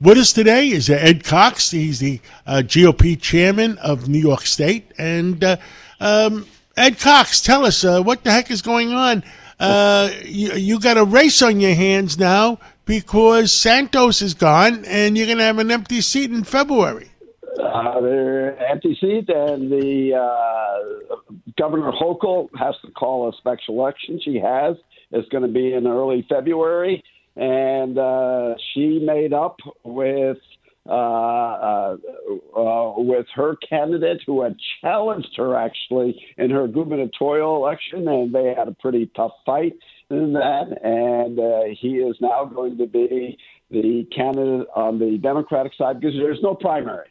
with us today is Ed Cox. He's the uh, GOP chairman of New York State. And uh, um, Ed Cox, tell us uh, what the heck is going on. Uh, you, you got a race on your hands now because Santos is gone, and you're going to have an empty seat in February. Uh, they're empty seat, and the uh, Governor Hochul has to call a special election. She has. It's going to be in early February and uh, she made up with uh, uh, uh, with her candidate who had challenged her actually in her gubernatorial election, and they had a pretty tough fight in that. And uh, he is now going to be the candidate on the Democratic side because there's no primary.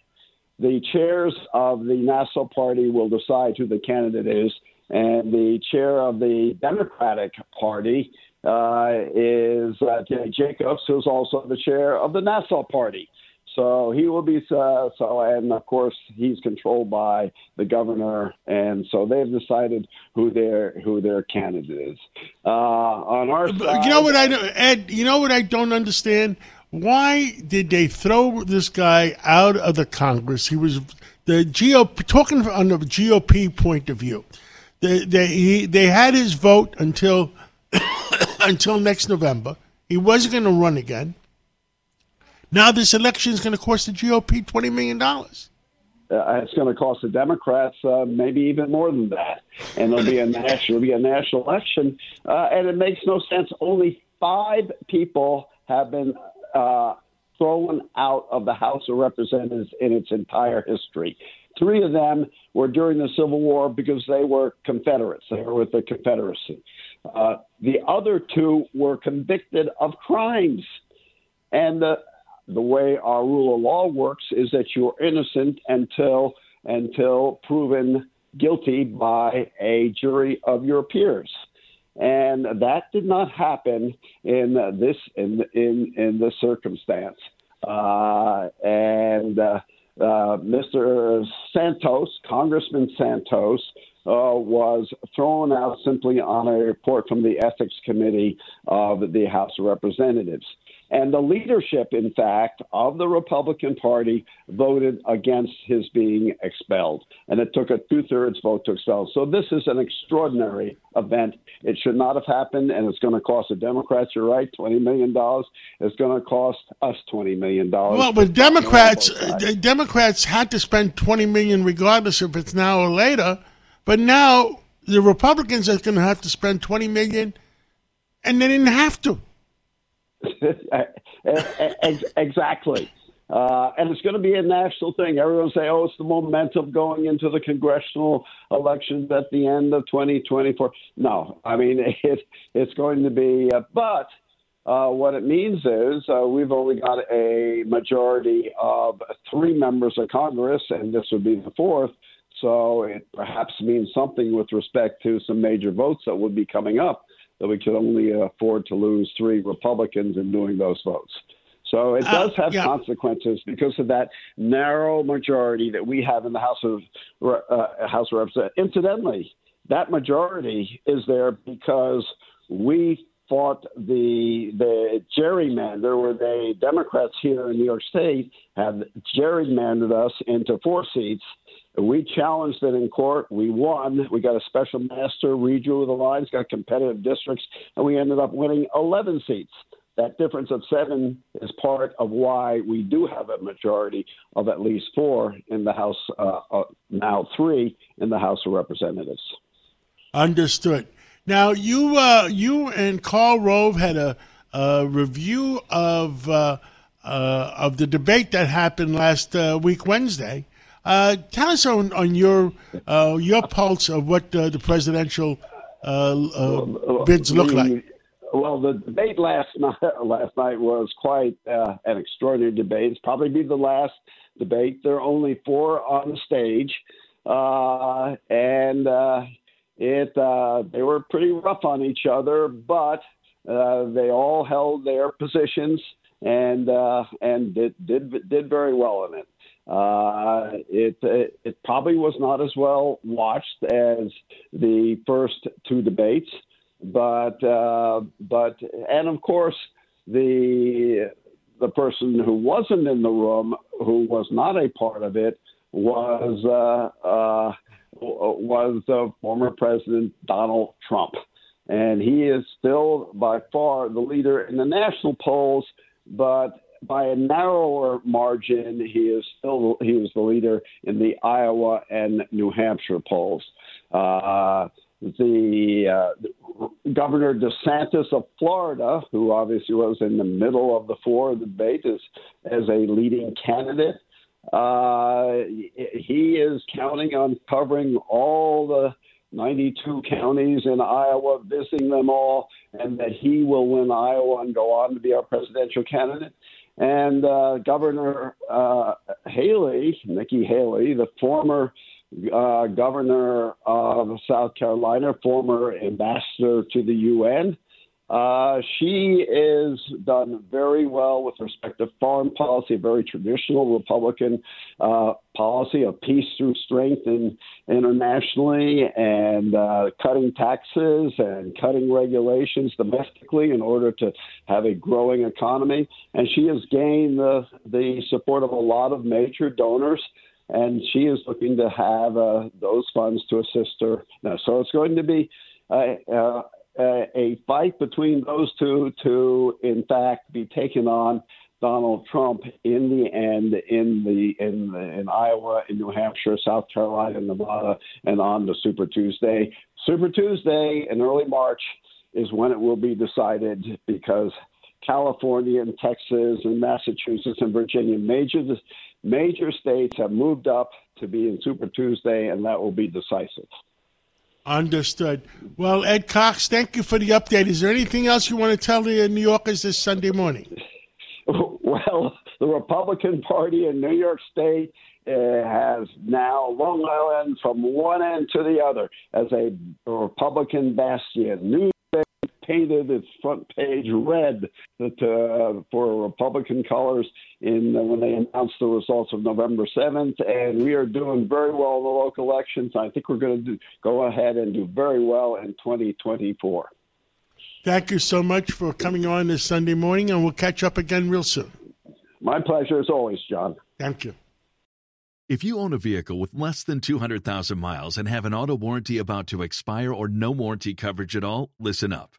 The chairs of the Nassau Party will decide who the candidate is, and the chair of the Democratic Party uh, is uh, Jay Jacobs, who's also the chair of the Nassau Party. So he will be uh, so, and of course he's controlled by the governor, and so they've decided who their who their candidate is. Uh, on our side, you know what I Ed, you know what I don't understand. Why did they throw this guy out of the Congress? He was the GOP talking from the GOP point of view. They they he, they had his vote until until next November. He wasn't going to run again. Now this election is going to cost the GOP twenty million dollars. Uh, it's going to cost the Democrats uh, maybe even more than that, and it'll be a national, it'll be a national election, uh, and it makes no sense. Only five people have been uh, thrown out of the House of Representatives in its entire history. Three of them were during the Civil War because they were Confederates. They were with the Confederacy. Uh, the other two were convicted of crimes. And the, the way our rule of law works is that you're innocent until until proven guilty by a jury of your peers. And that did not happen in this in in in this circumstance. Uh, and uh, uh, Mr. Santos, Congressman Santos, uh, was thrown out simply on a report from the Ethics Committee of the House of Representatives. And the leadership, in fact, of the Republican Party voted against his being expelled. And it took a two thirds vote to expel. So this is an extraordinary event. It should not have happened, and it's going to cost the Democrats, you're right, $20 million. It's going to cost us $20 million. Well, but Democrats, Democrats had to spend 20 million regardless if it's now or later. But now the Republicans are going to have to spend 20 million, and they didn't have to. exactly. Uh, and it's going to be a national thing. Everyone say, "Oh, it's the momentum going into the congressional elections at the end of 2024." No, I mean it, it's going to be. Uh, but uh, what it means is uh, we've only got a majority of three members of Congress, and this would be the fourth. So it perhaps means something with respect to some major votes that would be coming up that we could only afford to lose three Republicans in doing those votes. So it uh, does have uh, yeah. consequences because of that narrow majority that we have in the House of uh, House of Representatives. Incidentally, that majority is there because we fought the the gerrymander, where the Democrats here in New York State have gerrymandered us into four seats we challenged it in court. We won. We got a special master, redrew the lines, got competitive districts, and we ended up winning 11 seats. That difference of seven is part of why we do have a majority of at least four in the House, uh, uh, now three in the House of Representatives. Understood. Now you, uh, you and Karl Rove had a, a review of uh, uh, of the debate that happened last uh, week Wednesday. Uh, tell us on, on your uh, your pulse of what uh, the presidential uh, uh, bids look like. Well, the debate last night last night was quite uh, an extraordinary debate. It's probably be the last debate. There are only four on the stage, and it they were pretty rough on each other, but they all held their positions and and did did did very well in it. Uh, it, it, probably was not as well watched as the first two debates, but uh, but and of course the the person who wasn't in the room, who was not a part of it, was uh, uh, was former President Donald Trump, and he is still by far the leader in the national polls, but by a narrower margin, he is still he was the leader in the Iowa and New Hampshire polls. Uh, the uh, Governor DeSantis of Florida, who obviously was in the middle of the floor debate as, as a leading candidate, uh, he is counting on covering all the 92 counties in Iowa, visiting them all, and that he will win Iowa and go on to be our presidential candidate. And uh, Governor uh, Haley, Nikki Haley, the former uh, governor of South Carolina, former ambassador to the UN. Uh, she is done very well with respect to foreign policy, a very traditional Republican uh, policy of peace through strength in, internationally and uh, cutting taxes and cutting regulations domestically in order to have a growing economy. And she has gained the, the support of a lot of major donors and she is looking to have uh, those funds to assist her. Now, so it's going to be uh, uh, a fight between those two to, in fact, be taken on Donald Trump in the end in the in the, in Iowa, in New Hampshire, South Carolina, Nevada, and on to Super Tuesday. Super Tuesday in early March is when it will be decided because California and Texas and Massachusetts and Virginia major major states have moved up to be in Super Tuesday, and that will be decisive. Understood. Well, Ed Cox, thank you for the update. Is there anything else you want to tell the New Yorkers this Sunday morning? Well, the Republican Party in New York State uh, has now Long Island from one end to the other as a Republican bastion. New painted its front page red that, uh, for Republican colors in uh, when they announced the results of November 7th. And we are doing very well in the local elections. I think we're going to go ahead and do very well in 2024. Thank you so much for coming on this Sunday morning, and we'll catch up again real soon. My pleasure as always, John. Thank you. If you own a vehicle with less than 200,000 miles and have an auto warranty about to expire or no warranty coverage at all, listen up.